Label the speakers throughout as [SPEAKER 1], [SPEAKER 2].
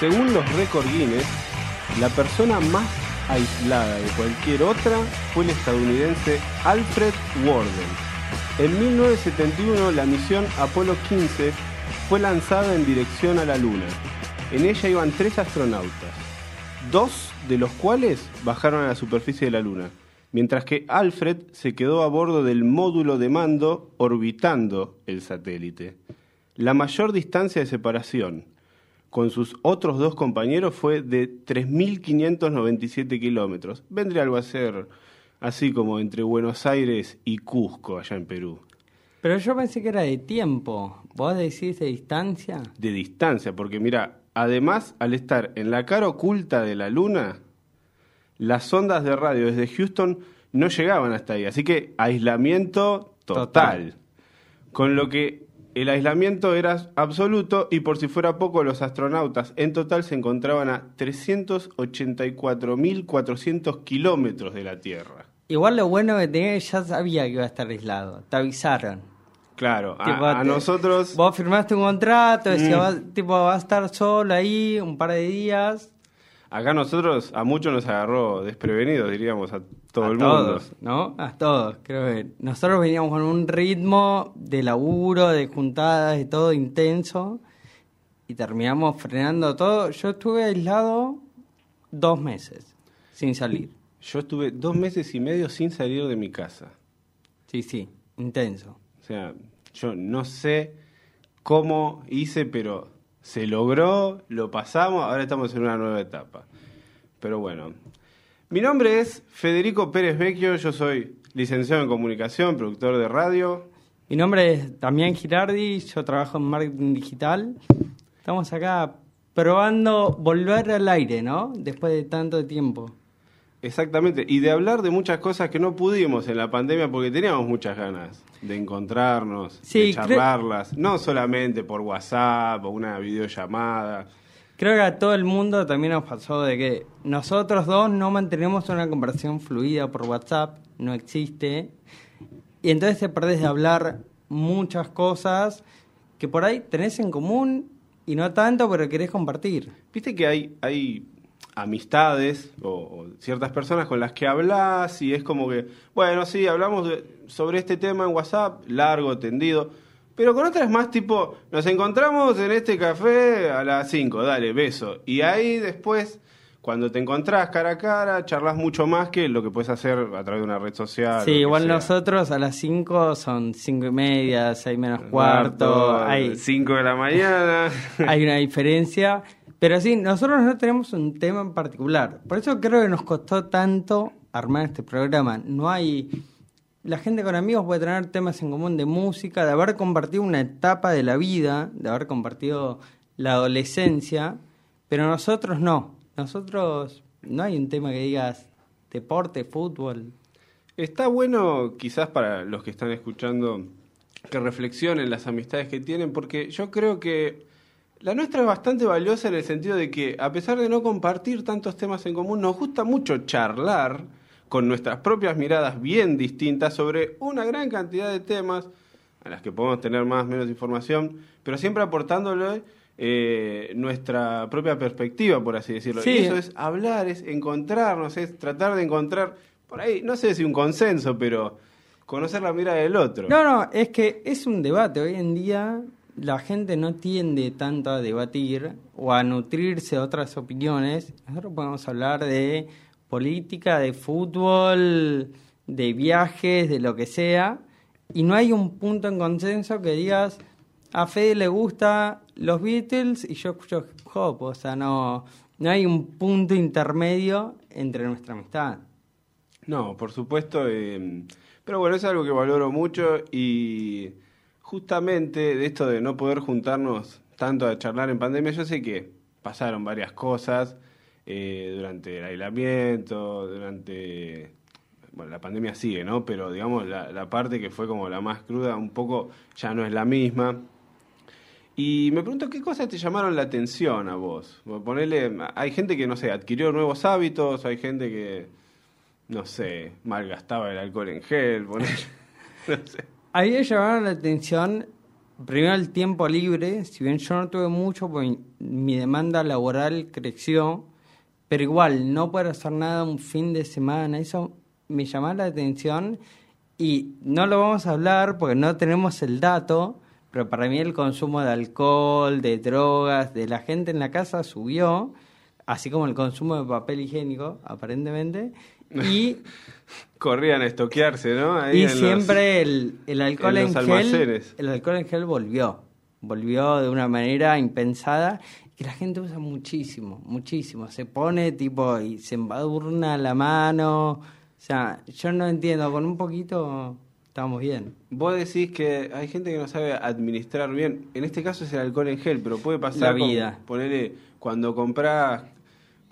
[SPEAKER 1] Según los récord Guinness, la persona más aislada de cualquier otra fue el estadounidense Alfred Worden. En 1971 la misión Apolo 15 fue lanzada en dirección a la Luna. En ella iban tres astronautas, dos de los cuales bajaron a la superficie de la Luna, mientras que Alfred se quedó a bordo del módulo de mando orbitando el satélite. La mayor distancia de separación con sus otros dos compañeros fue de 3.597 kilómetros. Vendría algo a ser así como entre Buenos Aires y Cusco, allá en Perú.
[SPEAKER 2] Pero yo pensé que era de tiempo. ¿Vos decís de distancia?
[SPEAKER 1] De distancia, porque mira, además al estar en la cara oculta de la Luna, las ondas de radio desde Houston no llegaban hasta ahí. Así que aislamiento total.
[SPEAKER 2] Total.
[SPEAKER 1] Con lo que el aislamiento era absoluto y por si fuera poco, los astronautas en total se encontraban a 384.400 kilómetros de la Tierra.
[SPEAKER 2] Igual lo bueno que tenía ya sabía que iba a estar aislado. Te avisaron.
[SPEAKER 1] Claro, a,
[SPEAKER 2] Tipo,
[SPEAKER 1] a
[SPEAKER 2] te-
[SPEAKER 1] nosotros...
[SPEAKER 2] Vos firmaste un contrato, decía,
[SPEAKER 1] Mm.
[SPEAKER 2] tipo, va a estar solo ahí un par de días.
[SPEAKER 1] Acá nosotros, a muchos nos agarró desprevenidos, diríamos, a todo
[SPEAKER 2] a
[SPEAKER 1] el mundo.
[SPEAKER 2] ¿no? A todos, creo que nosotros veníamos con un ritmo de laburo, de juntadas, de todo intenso y terminamos frenando todo. Yo estuve aislado dos meses sin salir.
[SPEAKER 1] Yo estuve dos meses y medio sin salir de mi casa.
[SPEAKER 2] Sí, sí, intenso.
[SPEAKER 1] O sea, yo no sé cómo hice, pero se logró, lo pasamos, ahora estamos en una nueva etapa. Pero bueno, mi nombre es Federico Pérez Vecchio, yo soy licenciado en comunicación, productor de radio.
[SPEAKER 2] Mi nombre es Damián Girardi, yo trabajo en marketing digital. Estamos acá probando volver al aire, ¿no? Después de tanto tiempo.
[SPEAKER 1] Exactamente, y de hablar de muchas cosas que no pudimos en la pandemia porque teníamos muchas ganas de encontrarnos,
[SPEAKER 2] Sí,
[SPEAKER 1] de charlarlas, no solamente por WhatsApp o una videollamada.
[SPEAKER 2] Creo que a todo el mundo también nos pasó de que nosotros dos no mantenemos una conversación fluida por WhatsApp, no existe. Y entonces te perdés de hablar muchas cosas que por ahí tenés en común y no tanto, pero querés compartir.
[SPEAKER 1] Viste que hay, hay amistades o, o ciertas personas con las que hablas y es como que, bueno, sí, hablamos de- sobre este tema en WhatsApp, largo, tendido, pero con otras más tipo, nos encontramos en este café a las 5, dale, beso. Y ahí después, cuando te encontrás cara a cara, charlas mucho más que lo que puedes hacer a través de una red social.
[SPEAKER 2] Sí, igual
[SPEAKER 1] sea.
[SPEAKER 2] nosotros a las 5 son 5 y media, 6 menos cuarto, hay,
[SPEAKER 1] 5 de la mañana.
[SPEAKER 2] hay una diferencia. Pero sí, nosotros no tenemos un tema en particular. Por eso creo que nos costó tanto armar este programa. No hay... La gente con amigos puede tener temas en común de música, de haber compartido una etapa de la vida, de haber compartido la adolescencia, pero nosotros no. Nosotros no hay un tema que digas deporte, fútbol.
[SPEAKER 1] Está bueno quizás para los que están escuchando que reflexionen las amistades que tienen, porque yo creo que la nuestra es bastante valiosa en el sentido de que a pesar de no compartir tantos temas en común, nos gusta mucho charlar con nuestras propias miradas bien distintas sobre una gran cantidad de temas a las que podemos tener más o menos información, pero siempre aportándole eh, nuestra propia perspectiva, por así decirlo.
[SPEAKER 2] Sí.
[SPEAKER 1] Y eso es hablar, es encontrarnos, es tratar de encontrar, por ahí, no sé si un consenso, pero conocer la mirada del otro.
[SPEAKER 2] No, no, es que es un debate. Hoy en día la gente no tiende tanto a debatir o a nutrirse de otras opiniones. Nosotros podemos hablar de política, de fútbol, de viajes, de lo que sea, y no hay un punto en consenso que digas, a Fede le gusta los Beatles y yo escucho hop. O sea, no, no hay un punto intermedio entre nuestra amistad.
[SPEAKER 1] No, por supuesto. eh, pero bueno, es algo que valoro mucho y justamente de esto de no poder juntarnos tanto a charlar en pandemia, yo sé que pasaron varias cosas eh, durante el aislamiento, durante... Bueno, la pandemia sigue, ¿no? Pero digamos, la, la parte que fue como la más cruda, un poco ya no es la misma. Y me pregunto qué cosas te llamaron la atención a vos. Ponele, hay gente que, no sé, adquirió nuevos hábitos, hay gente que, no sé, malgastaba el alcohol en gel, ponele. no sé.
[SPEAKER 2] A mí me llamaron la atención primero el tiempo libre, si bien yo no tuve mucho, pues mi demanda laboral creció, pero igual, no poder hacer nada un fin de semana, eso me llamó la atención. Y no lo vamos a hablar porque no tenemos el dato, pero para mí el consumo de alcohol, de drogas, de la gente en la casa subió, así como el consumo de papel higiénico, aparentemente, y...
[SPEAKER 1] Corrían a estoquearse, ¿no?
[SPEAKER 2] y siempre el, el, alcohol en, gel, el alcohol en gel volvió, volvió de una manera impensada que la gente usa muchísimo, muchísimo. Se pone tipo y se embadurna la mano. O sea, yo no entiendo, con un poquito estamos bien.
[SPEAKER 1] Vos decís que hay gente que no sabe administrar bien. En este caso es el alcohol en gel, pero puede pasar.
[SPEAKER 2] La vida.
[SPEAKER 1] cuando compras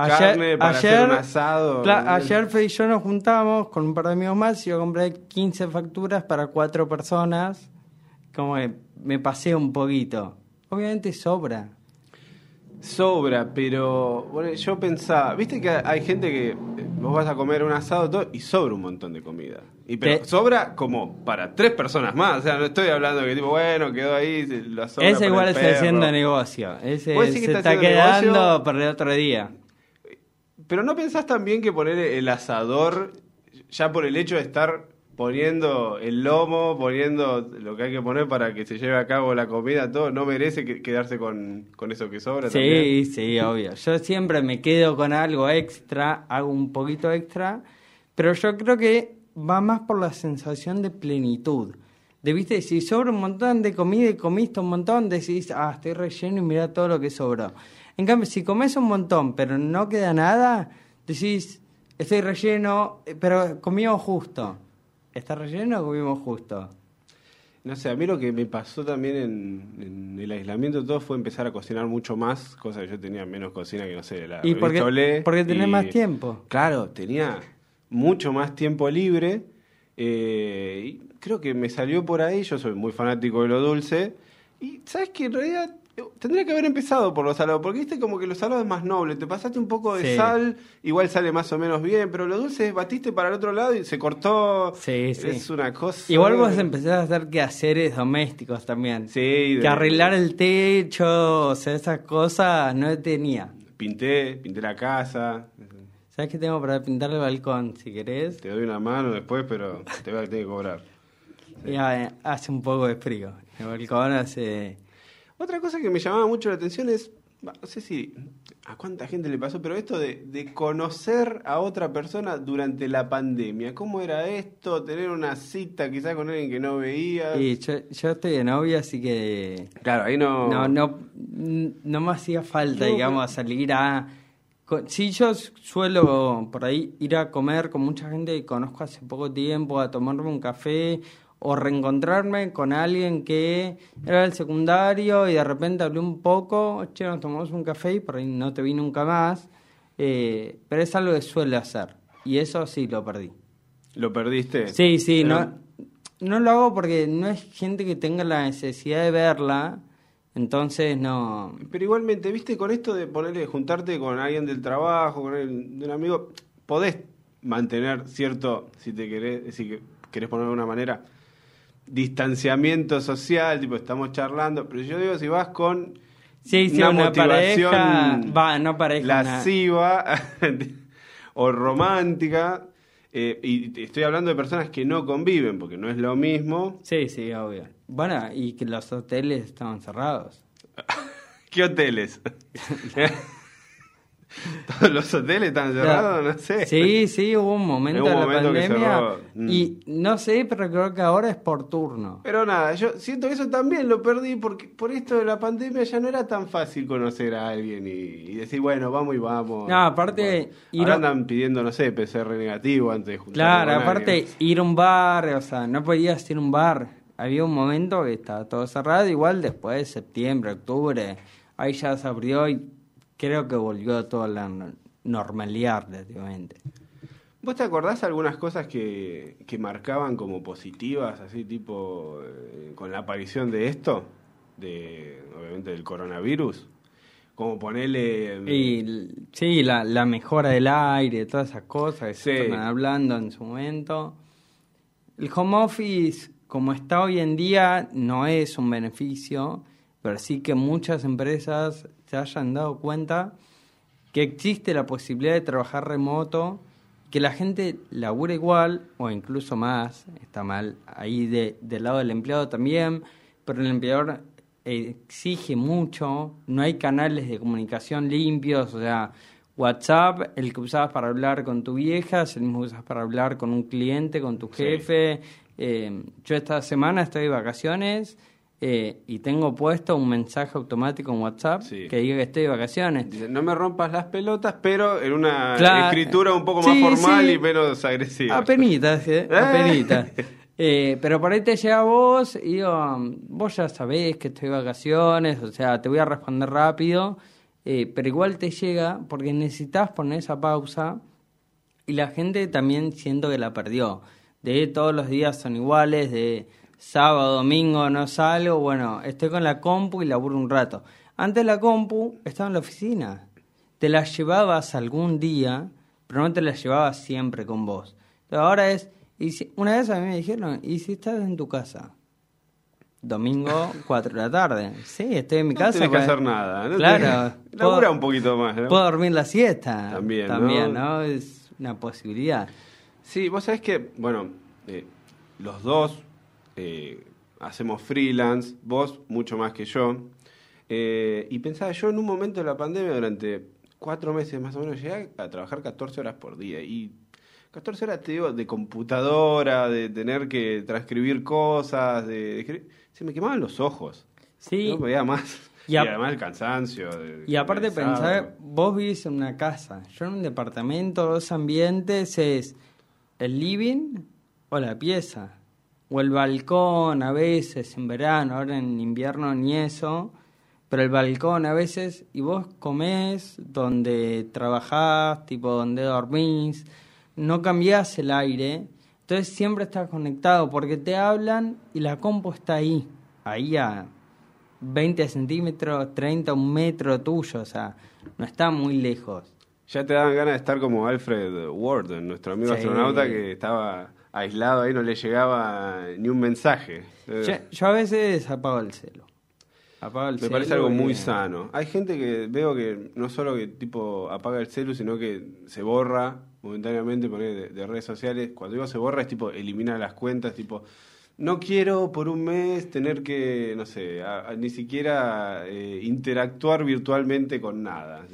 [SPEAKER 1] carne para hacer un asado.
[SPEAKER 2] ayer Fe y yo nos juntamos con un par de amigos más y yo compré 15 facturas para cuatro personas. Como que me pasé un poquito. Obviamente sobra.
[SPEAKER 1] Sobra, pero bueno, yo pensaba, viste que hay gente que eh, vos vas a comer un asado todo, y sobra un montón de comida. Y pero sobra como para tres personas más. O sea, no estoy hablando que tipo, bueno, quedó ahí, la sobra
[SPEAKER 2] Ese igual está haciendo negocio. Ese se está, quedando para el otro día.
[SPEAKER 1] Pero no pensás también que poner el asador, ya por el hecho de estar poniendo el lomo, poniendo lo que hay que poner para que se lleve a cabo la comida, todo, no merece quedarse con, eso que sobra.
[SPEAKER 2] Sí, sí, obvio. Yo siempre me quedo con algo extra, hago un poquito extra, pero yo creo que va más por la sensación de plenitud. De, viste, si sobra un montón de comida y comiste un montón, decís, ah, estoy relleno y mira todo lo que sobró. En cambio, si comes un montón, pero no queda nada, decís, estoy relleno, eh, pero comimos justo. ¿Está relleno o comimos justo?
[SPEAKER 1] No sé, a mí lo que me pasó también en, el aislamiento todo fue empezar a cocinar mucho más, cosa que yo tenía menos cocina que no sé, la
[SPEAKER 2] ¿Y porque, porque tenés más tiempo?
[SPEAKER 1] Claro, tenía mucho más tiempo libre eh, y creo que me salió por ahí, yo soy muy fanático de lo dulce y sabes que en realidad Tendría que haber empezado por los salados, porque viste como que los salados es más noble. Te pasaste un poco de sal, igual sale más o menos bien, pero lo dulce batiste para el otro lado y se cortó.
[SPEAKER 2] Sí, sí.
[SPEAKER 1] Es una cosa.
[SPEAKER 2] Igual vos empezás a hacer quehaceres domésticos también.
[SPEAKER 1] Sí.
[SPEAKER 2] Que arreglar el techo, o sea, esas cosas no tenía.
[SPEAKER 1] Pinté, pinté la casa.
[SPEAKER 2] ¿Sabes qué tengo para pintar el balcón? Si querés.
[SPEAKER 1] Te doy una mano después, pero te voy a tener que cobrar.
[SPEAKER 2] Ya hace un poco de frío. El balcón hace
[SPEAKER 1] otra cosa que me llamaba mucho la atención es, no sé si a cuánta gente le pasó, pero esto de, conocer a otra persona durante la pandemia. ¿Cómo era esto? Tener una cita quizás con alguien que no veía.
[SPEAKER 2] Sí, yo, estoy de novia, así que...
[SPEAKER 1] Claro, ahí no...
[SPEAKER 2] No, no, no me hacía falta, digamos, salir a... Sí, yo suelo por ahí ir a comer con mucha gente que conozco hace poco tiempo, a tomarme un café o reencontrarme con alguien que era del secundario y de repente hablé un poco, che, nos tomamos un café y por ahí no te vi nunca más, eh, pero es algo que suele hacer y eso sí lo perdí.
[SPEAKER 1] ¿Lo perdiste?
[SPEAKER 2] Sí, sí, no, no lo hago porque no es gente que tenga la necesidad de verla, entonces no...
[SPEAKER 1] Pero igualmente, viste, con esto de ponerle, juntarte con alguien del trabajo, con un amigo, podés mantener cierto, si te querés, si querés ponerlo de una manera, distanciamiento social, tipo estamos charlando, pero yo digo si vas con
[SPEAKER 2] sí, una, motivación pareja, va, no pareja,
[SPEAKER 1] lasciva o romántica, eh, y estoy hablando de personas que no conviven, porque no es lo mismo.
[SPEAKER 2] Sí, sí, obvio. Bueno, y que los hoteles estaban cerrados.
[SPEAKER 1] ¿Qué hoteles? Todos los hoteles están cerrados, no sé.
[SPEAKER 2] Sí, sí, hubo un momento de la pandemia. Mm. Y no sé, pero creo que ahora es por turno.
[SPEAKER 1] Pero nada, yo siento que eso también lo perdí porque por esto de la pandemia ya no era tan fácil conocer a alguien y, decir, bueno, vamos y vamos.
[SPEAKER 2] No, aparte.
[SPEAKER 1] ahora andan pidiendo, no sé, PCR negativo antes de juntar.
[SPEAKER 2] Claro, aparte, ir a un bar, o sea, no podías ir a un bar. Había un momento que estaba todo cerrado, igual después de septiembre, octubre, ahí ya se abrió y creo que volvió a toda la normalidad relativamente.
[SPEAKER 1] ¿Vos te acordás algunas cosas que, que marcaban como positivas, así tipo, eh, con la aparición de esto? De, obviamente, del coronavirus. Como ponerle...
[SPEAKER 2] Mm, y, sí, la, la mejora del aire, todas esas cosas que se estaban hablando en su momento. El home office como está hoy en día, no es un beneficio, pero sí que muchas empresas se hayan dado cuenta que existe la posibilidad de trabajar remoto, que la gente labura igual o incluso más, está mal ahí de, del lado del empleado también, pero el empleador exige mucho, no hay canales de comunicación limpios, o sea, WhatsApp, el que usabas para hablar con tu vieja, es el mismo que usas para hablar con un cliente, con tu jefe. Eh, yo esta semana estoy de vacaciones eh, y tengo puesto un mensaje automático en WhatsApp que diga que estoy de vacaciones.
[SPEAKER 1] Dice, no me rompas las pelotas, pero en una escritura un poco más formal y menos agresiva.
[SPEAKER 2] Apenitas, ¿eh? Apenitas. Eh, pero por ahí te llega vos y digo, vos ya sabés que estoy de vacaciones, o sea, te voy a responder rápido, eh, pero igual te llega porque necesitas poner esa pausa y la gente también siento que la perdió. De todos los días son iguales, de sábado, domingo no salgo, bueno, estoy con la compu y laburo un rato. Antes la compu estaba en la oficina. Te la llevabas algún día, pero no te la llevabas siempre con vos. ahora es y una vez a mí me dijeron, ¿y si estás en tu casa? Domingo, 4 de la tarde. Sí, estoy en mi casa.
[SPEAKER 1] No tienes que hacer nada.
[SPEAKER 2] claro.
[SPEAKER 1] Labura un poquito más.
[SPEAKER 2] Puedo dormir la siesta.
[SPEAKER 1] También,
[SPEAKER 2] También, ¿no? Es una posibilidad.
[SPEAKER 1] Sí, vos sabés que, bueno, eh, los dos eh, hacemos freelance, vos mucho más que yo. Eh, y pensaba, yo en un momento de la pandemia, durante cuatro meses más o menos, llegué a trabajar 14 horas por día. Y 14 horas, te digo, de computadora, de tener que transcribir cosas, de, se me quemaban los ojos.
[SPEAKER 2] Sí.
[SPEAKER 1] No podía más. Y, además el cansancio.
[SPEAKER 2] y aparte pensar, vos vivís en una casa, yo en un departamento, dos ambientes, es el living o la pieza, o el balcón a veces en verano, ahora en invierno ni eso, pero el balcón a veces, y vos comés donde trabajás, tipo donde dormís, no cambias el aire, entonces siempre estás conectado porque te hablan y la compu está ahí, ahí a 20 centímetros, 30, un metro tuyo, o sea, no está muy lejos.
[SPEAKER 1] Ya te dan ganas de estar como Alfred Warden, nuestro amigo astronauta que estaba aislado ahí, no le llegaba ni un mensaje.
[SPEAKER 2] Yo, a veces apago el celo.
[SPEAKER 1] Me parece algo muy sano. Hay gente que veo que no solo que tipo apaga el celu, sino que se borra momentáneamente de, de, redes sociales. Cuando digo se borra es tipo elimina las cuentas, tipo no quiero por un mes tener que, no sé, ni siquiera eh, interactuar virtualmente con nada.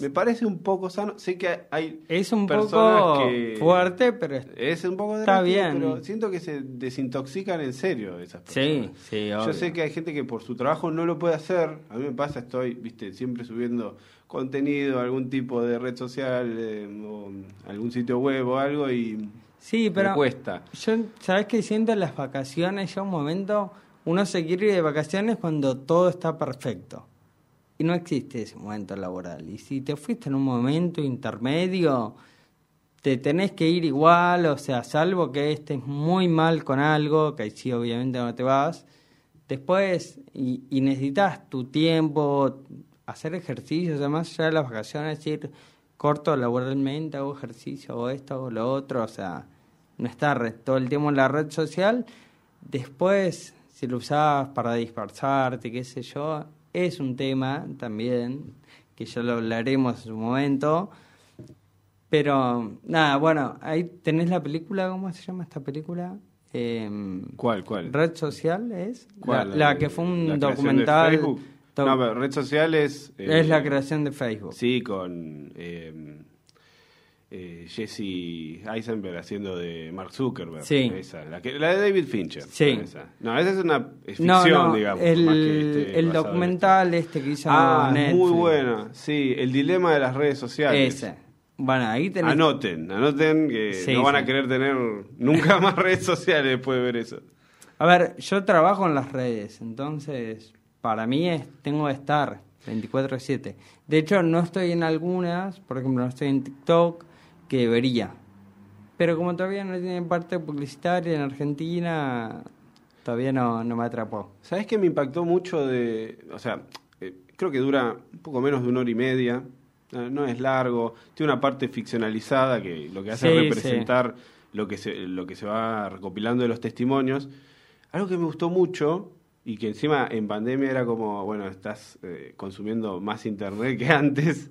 [SPEAKER 1] me parece un poco sano. Sé que hay
[SPEAKER 2] es un poco fuerte, pero
[SPEAKER 1] es un poco
[SPEAKER 2] está bien.
[SPEAKER 1] Pero siento que se desintoxican en serio esas personas.
[SPEAKER 2] Sí, sí.
[SPEAKER 1] Yo sé que hay gente que por su trabajo no lo puede hacer. A mí me pasa, estoy, viste, siempre subiendo contenido, algún tipo de red social, eh, o algún sitio web o algo y
[SPEAKER 2] Sí, pero.
[SPEAKER 1] cuesta.
[SPEAKER 2] Yo, ¿sabes qué siento en las vacaciones? Ya un momento, uno se quiere ir de vacaciones cuando todo está perfecto. Y no existe ese momento laboral. Y si te fuiste en un momento intermedio, te tenés que ir igual, o sea, salvo que estés muy mal con algo, que ahí sí obviamente no te vas. Después, y, y necesitas tu tiempo, hacer ejercicios, además ya las vacaciones, ir corto laboralmente, hago ejercicio, hago esto, hago lo otro, o sea, no estar todo el tiempo en la red social. Después, si lo usabas para dispersarte, qué sé yo, es un tema también, que ya lo hablaremos en su momento. Pero, nada, bueno, ahí tenés la película, ¿cómo se llama esta película?
[SPEAKER 1] Eh, ¿Cuál, cuál?
[SPEAKER 2] Red Social es. La, que fue un documental
[SPEAKER 1] no, pero red social es...
[SPEAKER 2] es la eh, creación de Facebook.
[SPEAKER 1] Sí, con eh, eh, Jesse Eisenberg haciendo de Mark Zuckerberg.
[SPEAKER 2] Sí.
[SPEAKER 1] Esa, la, que, la de David Fincher.
[SPEAKER 2] Sí.
[SPEAKER 1] No, esa es una ficción, digamos.
[SPEAKER 2] El, este, el documental este. que hizo
[SPEAKER 1] ah, muy buena. Sí, el dilema de las redes sociales.
[SPEAKER 2] Ese. Bueno, ahí tenés...
[SPEAKER 1] Anoten, anoten que no van a querer tener nunca más redes sociales después de ver eso.
[SPEAKER 2] A ver, yo trabajo en las redes, entonces para mí es, tengo que estar 24/7. De hecho, no estoy en algunas, por ejemplo, no estoy en TikTok, que debería. Pero como todavía no tiene parte publicitaria en Argentina, todavía no, no me atrapó.
[SPEAKER 1] ¿Sabes qué me impactó mucho de... O sea, eh, creo que dura un poco menos de una hora y media, no es largo, tiene una parte ficcionalizada que lo que hace es representar lo, que se, lo que se va recopilando de los testimonios algo que me gustó mucho y que encima en pandemia era como, bueno, estás eh, consumiendo más internet que antes,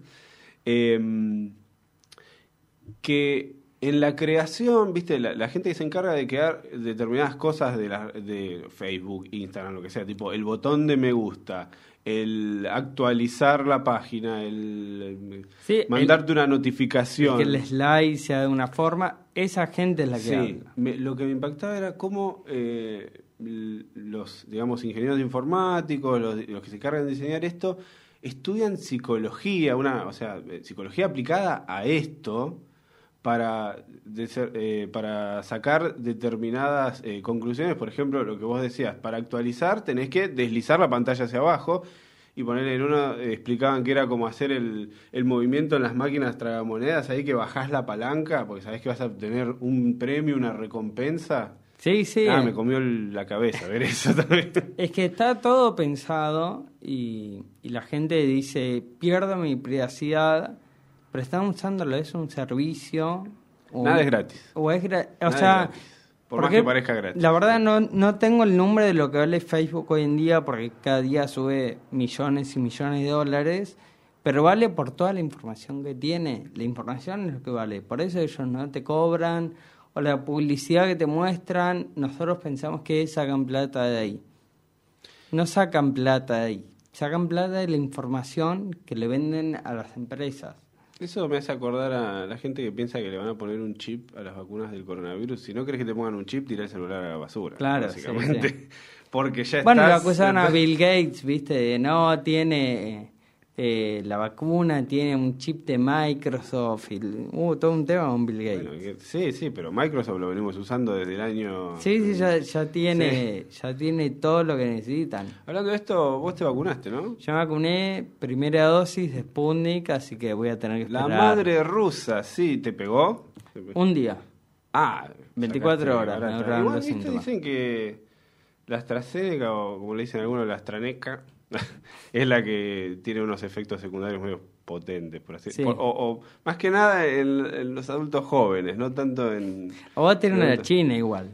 [SPEAKER 1] em, que en la creación, viste, la, gente que se encarga de crear determinadas cosas de, la, de Facebook, Instagram, lo que sea, tipo el botón de me gusta, el actualizar la página, el mandarte una notificación.
[SPEAKER 2] que el slide sea de una forma, esa gente es la que sí,
[SPEAKER 1] lo que me impactaba era cómo eh, los, digamos, ingenieros informáticos, los, que se encargan de diseñar esto, estudian psicología, una, o sea, psicología aplicada a esto para, eh, para sacar determinadas eh, conclusiones. Por ejemplo, lo que vos decías, para actualizar tenés que deslizar la pantalla hacia abajo y poner en uno, eh, explicaban que era como hacer el, el movimiento en las máquinas tragamonedas, ahí que bajás la palanca, porque sabés que vas a obtener un premio, una recompensa.
[SPEAKER 2] Sí, sí.
[SPEAKER 1] Ah, me comió la cabeza ver eso también.
[SPEAKER 2] Es que está todo pensado y, y la gente dice, pierdo mi privacidad, pero están usándolo, es un servicio.
[SPEAKER 1] Nada es gratis.
[SPEAKER 2] O es o sea,
[SPEAKER 1] Por más que parezca gratis.
[SPEAKER 2] La verdad no, no tengo el nombre de lo que vale Facebook hoy en día porque cada día sube millones y millones de dólares, pero vale por toda la información que tiene. La información es lo que vale. Por eso ellos no te cobran o la publicidad que te muestran, nosotros pensamos que sacan plata de ahí. No sacan plata de ahí, sacan plata de la información que le venden a las empresas.
[SPEAKER 1] Eso me hace acordar a la gente que piensa que le van a poner un chip a las vacunas del coronavirus. Si no crees que te pongan un chip, tira el celular a la basura.
[SPEAKER 2] Claro,
[SPEAKER 1] básicamente. Porque ya
[SPEAKER 2] Bueno, lo acusaban a Bill Gates, ¿viste? De no, tiene eh, la vacuna tiene un chip de Microsoft, y, uh, todo un tema con Bill Gates.
[SPEAKER 1] sí, sí, pero Microsoft lo venimos usando desde el año...
[SPEAKER 2] Sí, sí, ya, ya tiene, ya tiene todo lo que necesitan.
[SPEAKER 1] Hablando de esto, vos te vacunaste, ¿no?
[SPEAKER 2] Yo me vacuné primera dosis de Sputnik, así que voy a tener que esperar.
[SPEAKER 1] La madre rusa, sí, ¿te pegó?
[SPEAKER 2] Un día.
[SPEAKER 1] Ah,
[SPEAKER 2] 24 horas.
[SPEAKER 1] Igual, dicen que la AstraZeneca, o como le dicen algunos, la AstraNeca es la que tiene unos efectos secundarios muy potentes, por así decirlo. O, más que nada en, los adultos jóvenes, no tanto en...
[SPEAKER 2] O va a tener una China igual.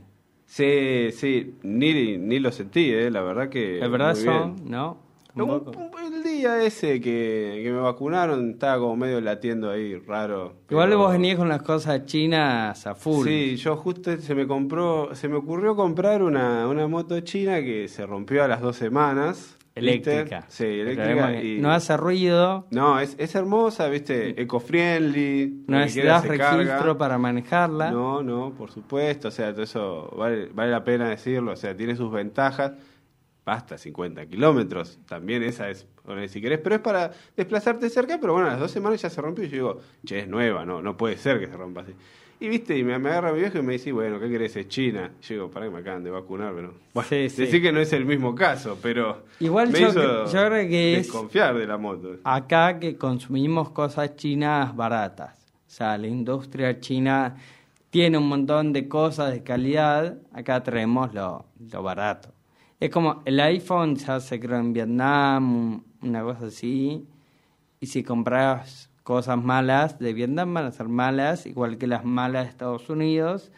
[SPEAKER 1] Sí, sí, ni, ni lo sentí, eh, la verdad que...
[SPEAKER 2] ¿Es verdad son? ¿No?
[SPEAKER 1] el día ese que, me vacunaron estaba como medio latiendo ahí, raro.
[SPEAKER 2] Igual vos venías con las cosas chinas a full.
[SPEAKER 1] Sí, yo justo se me compró, se me ocurrió comprar una, una moto china que se rompió a las dos semanas.
[SPEAKER 2] Eléctrica.
[SPEAKER 1] Sí, eléctrica. Y...
[SPEAKER 2] No hace ruido.
[SPEAKER 1] No, es, es hermosa, ¿viste? Eco-friendly.
[SPEAKER 2] No necesitas registro para manejarla.
[SPEAKER 1] No, no, por supuesto. O sea, todo eso vale, vale la pena decirlo. O sea, tiene sus ventajas. Basta, 50 kilómetros. También esa es, si querés. Pero es para desplazarte cerca. Pero bueno, a las dos semanas ya se rompió. Y yo digo, che, es nueva, no, no puede ser que se rompa así. Y viste, y me, agarra mi viejo y me dice, bueno, ¿qué querés? Es China. Yo digo, para que me acaban de vacunar, pero. Bueno, decir que no es el mismo caso, pero.
[SPEAKER 2] Igual me yo, hizo yo creo que
[SPEAKER 1] desconfiar de la moto.
[SPEAKER 2] Acá que consumimos cosas chinas baratas. O sea, la industria china tiene un montón de cosas de calidad. Acá traemos lo, lo barato. Es como el iPhone ya se creó en Vietnam, una cosa así. Y si compras cosas malas de Vietnam van a ser malas, igual que las malas de Estados Unidos.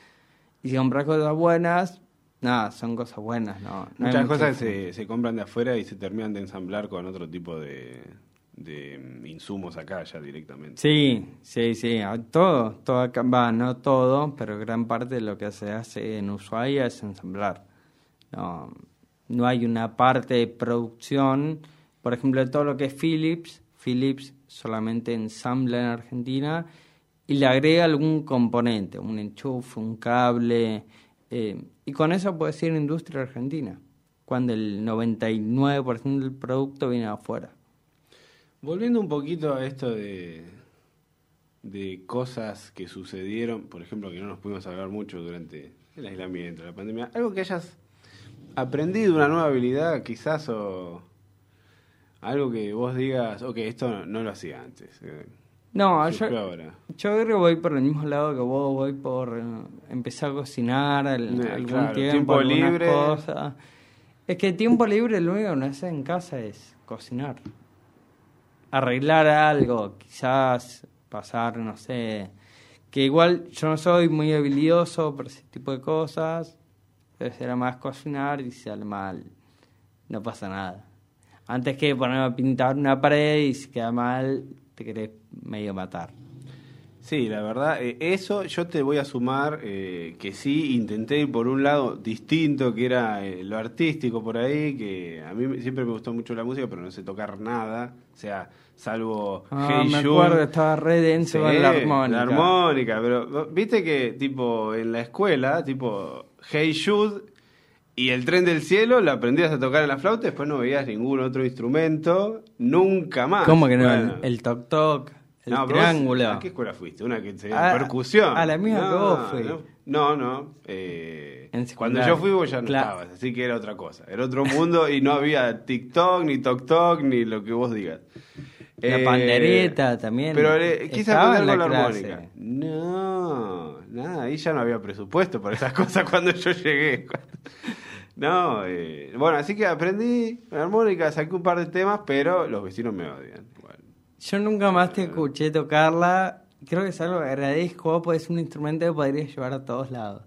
[SPEAKER 2] Y si compras cosas buenas, nada, son cosas buenas, ¿no?
[SPEAKER 1] Muchas cosas se, se compran de afuera y se terminan de ensamblar con otro tipo de, de insumos acá ya directamente.
[SPEAKER 2] Sí, sí, sí, todo, todo acá, va, no todo, pero gran parte de lo que se hace en Ushuaia es ensamblar. No, no hay una parte de producción, por ejemplo, todo lo que es Philips, Philips solamente ensambla en Argentina y le agrega algún componente, un enchufe, un cable, eh, y con eso puede ser industria argentina, cuando el 99% del producto viene afuera.
[SPEAKER 1] Volviendo un poquito a esto de, de cosas que sucedieron, por ejemplo, que no nos pudimos hablar mucho durante el aislamiento, la pandemia, algo que hayas aprendido, una nueva habilidad quizás o algo que vos digas, ok, esto no, lo hacía antes. Eh,
[SPEAKER 2] no, yo, yo creo que voy por el mismo lado que vos, voy por eh, empezar a cocinar al, eh, algún tiempo, libre. Cosas. Es que tiempo libre lo único que no hace en casa es cocinar. Arreglar algo, quizás pasar, no sé. Que igual yo no soy muy habilidoso por ese tipo de cosas. Entonces era más cocinar y si sale mal, no pasa nada. Antes que ponerme a pintar una pared y si queda mal, te querés medio matar.
[SPEAKER 1] Sí, la verdad, eh, eso yo te voy a sumar eh, que sí intenté ir por un lado distinto, que era eh, lo artístico por ahí, que a mí siempre me gustó mucho la música, pero no sé tocar nada, o sea, salvo
[SPEAKER 2] Ah,
[SPEAKER 1] Hey
[SPEAKER 2] me acuerdo, estaba re denso con la armónica.
[SPEAKER 1] La armónica, pero viste que tipo en la escuela, tipo Hey Jude y el tren del cielo lo aprendías a tocar en la flauta, después no veías ningún otro instrumento, nunca más.
[SPEAKER 2] ¿Cómo que no?
[SPEAKER 1] Bueno.
[SPEAKER 2] El, toc toc, el
[SPEAKER 1] No, vos,
[SPEAKER 2] triángulo.
[SPEAKER 1] ¿A qué escuela fuiste? ¿Una que enseñaba percusión?
[SPEAKER 2] a la misma
[SPEAKER 1] no,
[SPEAKER 2] que vos fui.
[SPEAKER 1] No, no. no, eh, cuando yo fui vos ya no
[SPEAKER 2] Claro.
[SPEAKER 1] estabas, así que era otra cosa. Era otro mundo y no había TikTok, ni TokTok, ni lo que vos digas.
[SPEAKER 2] La
[SPEAKER 1] Eh,
[SPEAKER 2] pandereta también.
[SPEAKER 1] Pero eh, quise aprender
[SPEAKER 2] en
[SPEAKER 1] con la
[SPEAKER 2] la
[SPEAKER 1] armónica. No, nada, ahí ya no había presupuesto para esas cosas cuando yo llegué. No, eh, bueno, así que aprendí la armónica, saqué un par de temas, pero los vecinos me odian. igual.
[SPEAKER 2] Yo nunca más te escuché tocarla. Creo que es algo que agradezco, porque es un instrumento que podrías llevar a todos lados.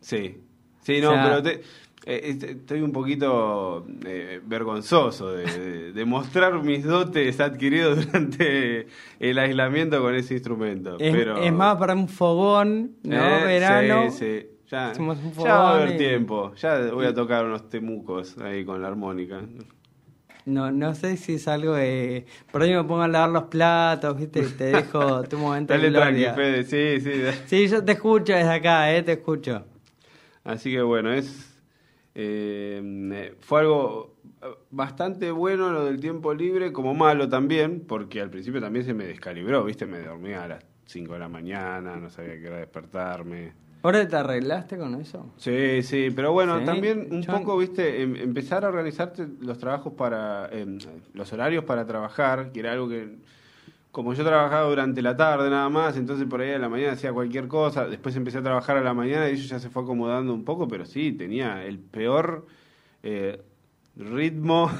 [SPEAKER 1] Sí, sí, no,
[SPEAKER 2] O sea-
[SPEAKER 1] pero te- eh, estoy un poquito eh, vergonzoso de, de- de mostrar mis dotes adquiridos durante el aislamiento con ese instrumento.
[SPEAKER 2] Es,
[SPEAKER 1] pero,
[SPEAKER 2] es más para un fogón, ¿no?
[SPEAKER 1] Eh,
[SPEAKER 2] Verano.
[SPEAKER 1] Sí, sí. Ya, ya va a haber tiempo. Ya voy a tocar unos temucos ahí con la armónica.
[SPEAKER 2] No, no sé si es algo de... Por ahí me pongo a lavar los platos, ¿viste? Te dejo tu momento de
[SPEAKER 1] Dale tranqui,
[SPEAKER 2] gloria.
[SPEAKER 1] Fede. Sí, sí. da-
[SPEAKER 2] Sí, yo te escucho desde acá, ¿eh? Te escucho.
[SPEAKER 1] Así que bueno, es eh, eh, fue algo bastante bueno lo del tiempo libre, como malo también, porque al principio también se me descalibró, ¿viste? Me dormía a las 5 de la mañana, no sabía qué era despertarme.
[SPEAKER 2] ¿Ahora te arreglaste con eso?
[SPEAKER 1] Sí, sí, pero bueno,
[SPEAKER 2] Sí,
[SPEAKER 1] también un poco, viste, em- empezar a organizarte los trabajos para, em, los horarios para trabajar, que era algo que, como yo trabajaba durante la tarde nada más, entonces por ahí a la mañana hacía cualquier cosa, después empecé a trabajar a la mañana y eso ya se fue acomodando un poco, pero sí, tenía el peor eh, ritmo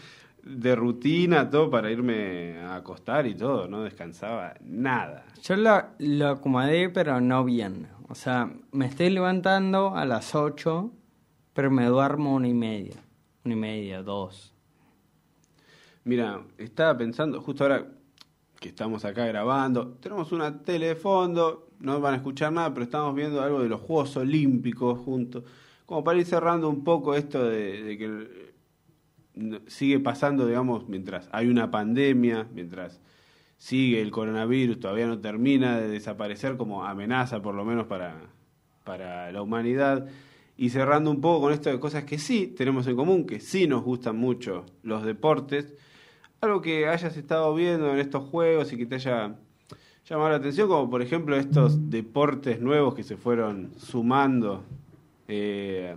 [SPEAKER 1] de rutina, todo para irme a acostar y todo, no descansaba nada.
[SPEAKER 2] Yo lo, lo acomodé, pero no bien. O sea, me estoy levantando a las 8, pero me duermo una y media. Una y media, dos.
[SPEAKER 1] Mira, estaba pensando, justo ahora que estamos acá grabando, tenemos una tele de fondo, no van a escuchar nada, pero estamos viendo algo de los Juegos Olímpicos juntos, como para ir cerrando un poco esto de, de que eh, sigue pasando, digamos, mientras hay una pandemia, mientras sigue el coronavirus, todavía no termina de desaparecer como amenaza, por lo menos para, para la humanidad. Y cerrando un poco con esto de cosas que sí tenemos en común, que sí nos gustan mucho los deportes, algo que hayas estado viendo en estos juegos y que te haya llamado la atención, como por ejemplo estos deportes nuevos que se fueron sumando. Eh,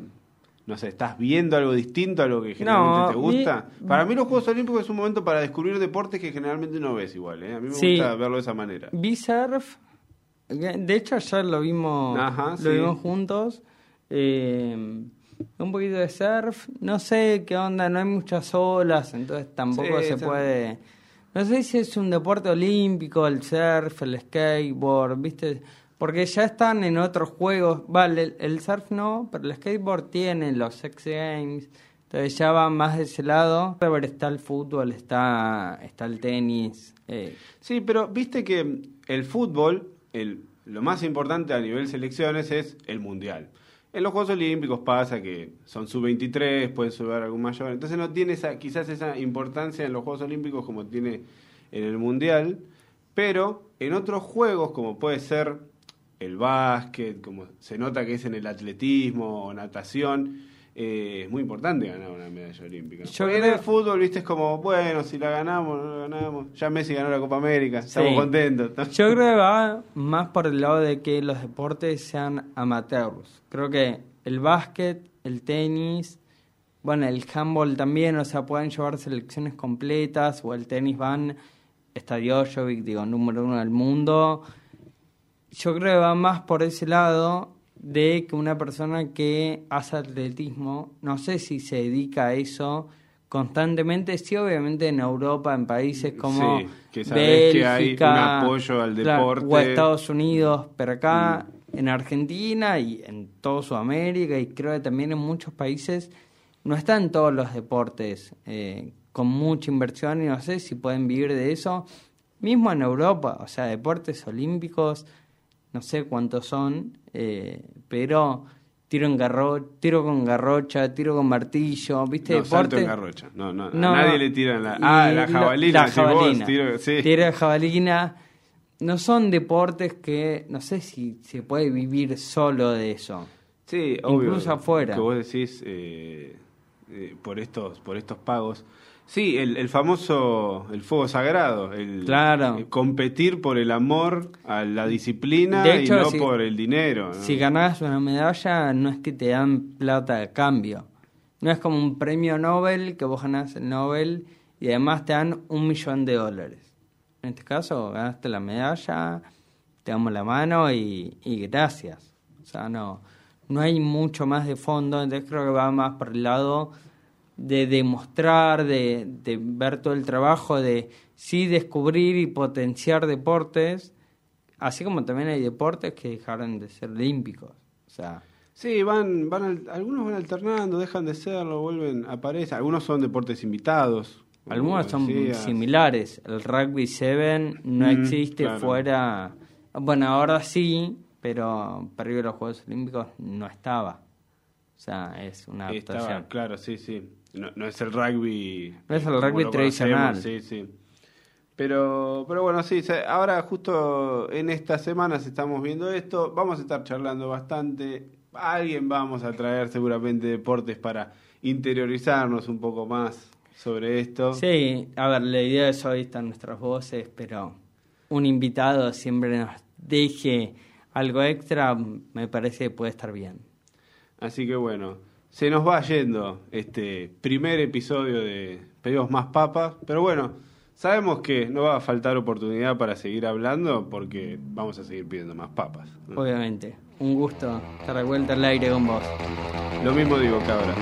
[SPEAKER 1] no sé, ¿estás viendo algo distinto a lo que generalmente
[SPEAKER 2] No,
[SPEAKER 1] te gusta?
[SPEAKER 2] mi-
[SPEAKER 1] Para mí los Juegos Olímpicos es un momento para descubrir deportes que generalmente no ves igual. ¿eh? A mí me
[SPEAKER 2] Sí.
[SPEAKER 1] gusta verlo de esa manera.
[SPEAKER 2] Vi surf. De hecho, ayer lo vimos,
[SPEAKER 1] Ajá,
[SPEAKER 2] lo vimos juntos. Eh, un poquito de surf. No sé qué onda, no hay muchas olas, entonces tampoco
[SPEAKER 1] Sí,
[SPEAKER 2] se
[SPEAKER 1] sí.
[SPEAKER 2] puede. No sé si es un deporte olímpico, el surf, el skateboard, ¿viste? Porque ya están en otros juegos. Vale, el, surf no, pero el skateboard tiene los X Games. Entonces ya va más de ese lado. Pero está el fútbol, está, está el tenis. eh,
[SPEAKER 1] Sí, pero viste que el fútbol, el, lo más importante a nivel selecciones es el mundial. En los Juegos Olímpicos pasa que son sub-23, pueden subir algún mayor, entonces no tiene esa, quizás esa importancia en los Juegos Olímpicos como tiene en el mundial, pero en otros juegos como puede ser el básquet, como se nota que es en el atletismo o natación, eh, es muy importante ganar una medalla olímpica.
[SPEAKER 2] Yo
[SPEAKER 1] Porque en
[SPEAKER 2] creo-
[SPEAKER 1] el fútbol, viste, es como, bueno, si la ganamos, no la ganamos. Ya Messi ganó la Copa América, estamos contentos. ¿no?
[SPEAKER 2] Yo creo que va más por el lado de que los deportes sean amateurs. Creo que el básquet, el tenis, bueno, el handball también, o sea, pueden llevar selecciones completas, o el tenis van, está Djokovic, digo, número uno del mundo. Yo creo que va más por ese lado de que una persona que hace atletismo, no sé si se dedica a eso constantemente, sí, obviamente en Europa, en países como
[SPEAKER 1] Sí, que sabés que hay
[SPEAKER 2] Bélgica,
[SPEAKER 1] un apoyo al
[SPEAKER 2] claro,
[SPEAKER 1] deporte.
[SPEAKER 2] o Estados Unidos, pero acá en Argentina y en toda Sudamérica y creo que también en muchos países no están todos los deportes eh, con mucha inversión y no sé si pueden vivir de eso. Mismo en Europa, o sea, deportes olímpicos, no sé cuántos son, eh, pero tiro en garro, tiro con garrocha, tiro con martillo, ¿viste?
[SPEAKER 1] No, salto en garrocha. No, no, nadie le tira en la... Ah, la jabalina.
[SPEAKER 2] La jabalina. tiro, sí. tiro de jabalina. No son deportes que, no sé si se puede vivir solo de eso.
[SPEAKER 1] Sí, obvio. Incluso afuera. Que vos decís, eh, eh, por, estos, por estos pagos Sí, el, famoso, el fuego sagrado, el,
[SPEAKER 2] claro.
[SPEAKER 1] competir por el amor a la disciplina y no por el dinero.
[SPEAKER 2] Si ganas una medalla, no es que te dan plata de cambio. No es como un premio Nobel que vos ganás el Nobel y además te dan un millón de dólares. En este caso, ganaste la medalla, te damos la mano y, y gracias. O sea, no, no hay mucho más de fondo, entonces creo que va más por el lado de demostrar, de, de, ver todo el trabajo, de sí descubrir y potenciar deportes, así como también hay deportes que dejaron de ser olímpicos. O sea,
[SPEAKER 1] sí, van, van algunos van alternando, dejan de serlo, vuelven, aparecen. Algunos son deportes invitados.
[SPEAKER 2] Algunos son similares. El rugby 7 no existe fuera. Bueno, ahora sí, pero previo los Juegos Olímpicos no estaba. O sea, es una adaptación.
[SPEAKER 1] claro, sí, sí. No, es el rugby.
[SPEAKER 2] No es el rugby tradicional.
[SPEAKER 1] Sí, sí. Pero, pero bueno, sí, ahora justo en estas semanas estamos viendo esto. Vamos a estar charlando bastante. alguien vamos a traer seguramente deportes para interiorizarnos un poco más sobre esto.
[SPEAKER 2] Sí, a ver, la idea es hoy están nuestras voces, pero un invitado siempre nos deje algo extra, me parece que puede estar bien.
[SPEAKER 1] Así que bueno se nos va yendo este primer episodio de Pedimos Más Papas, pero bueno, sabemos que no va a faltar oportunidad para seguir hablando porque vamos a seguir pidiendo más papas.
[SPEAKER 2] Obviamente, un gusto estar de vuelta al aire con vos.
[SPEAKER 1] Lo mismo digo, cabra.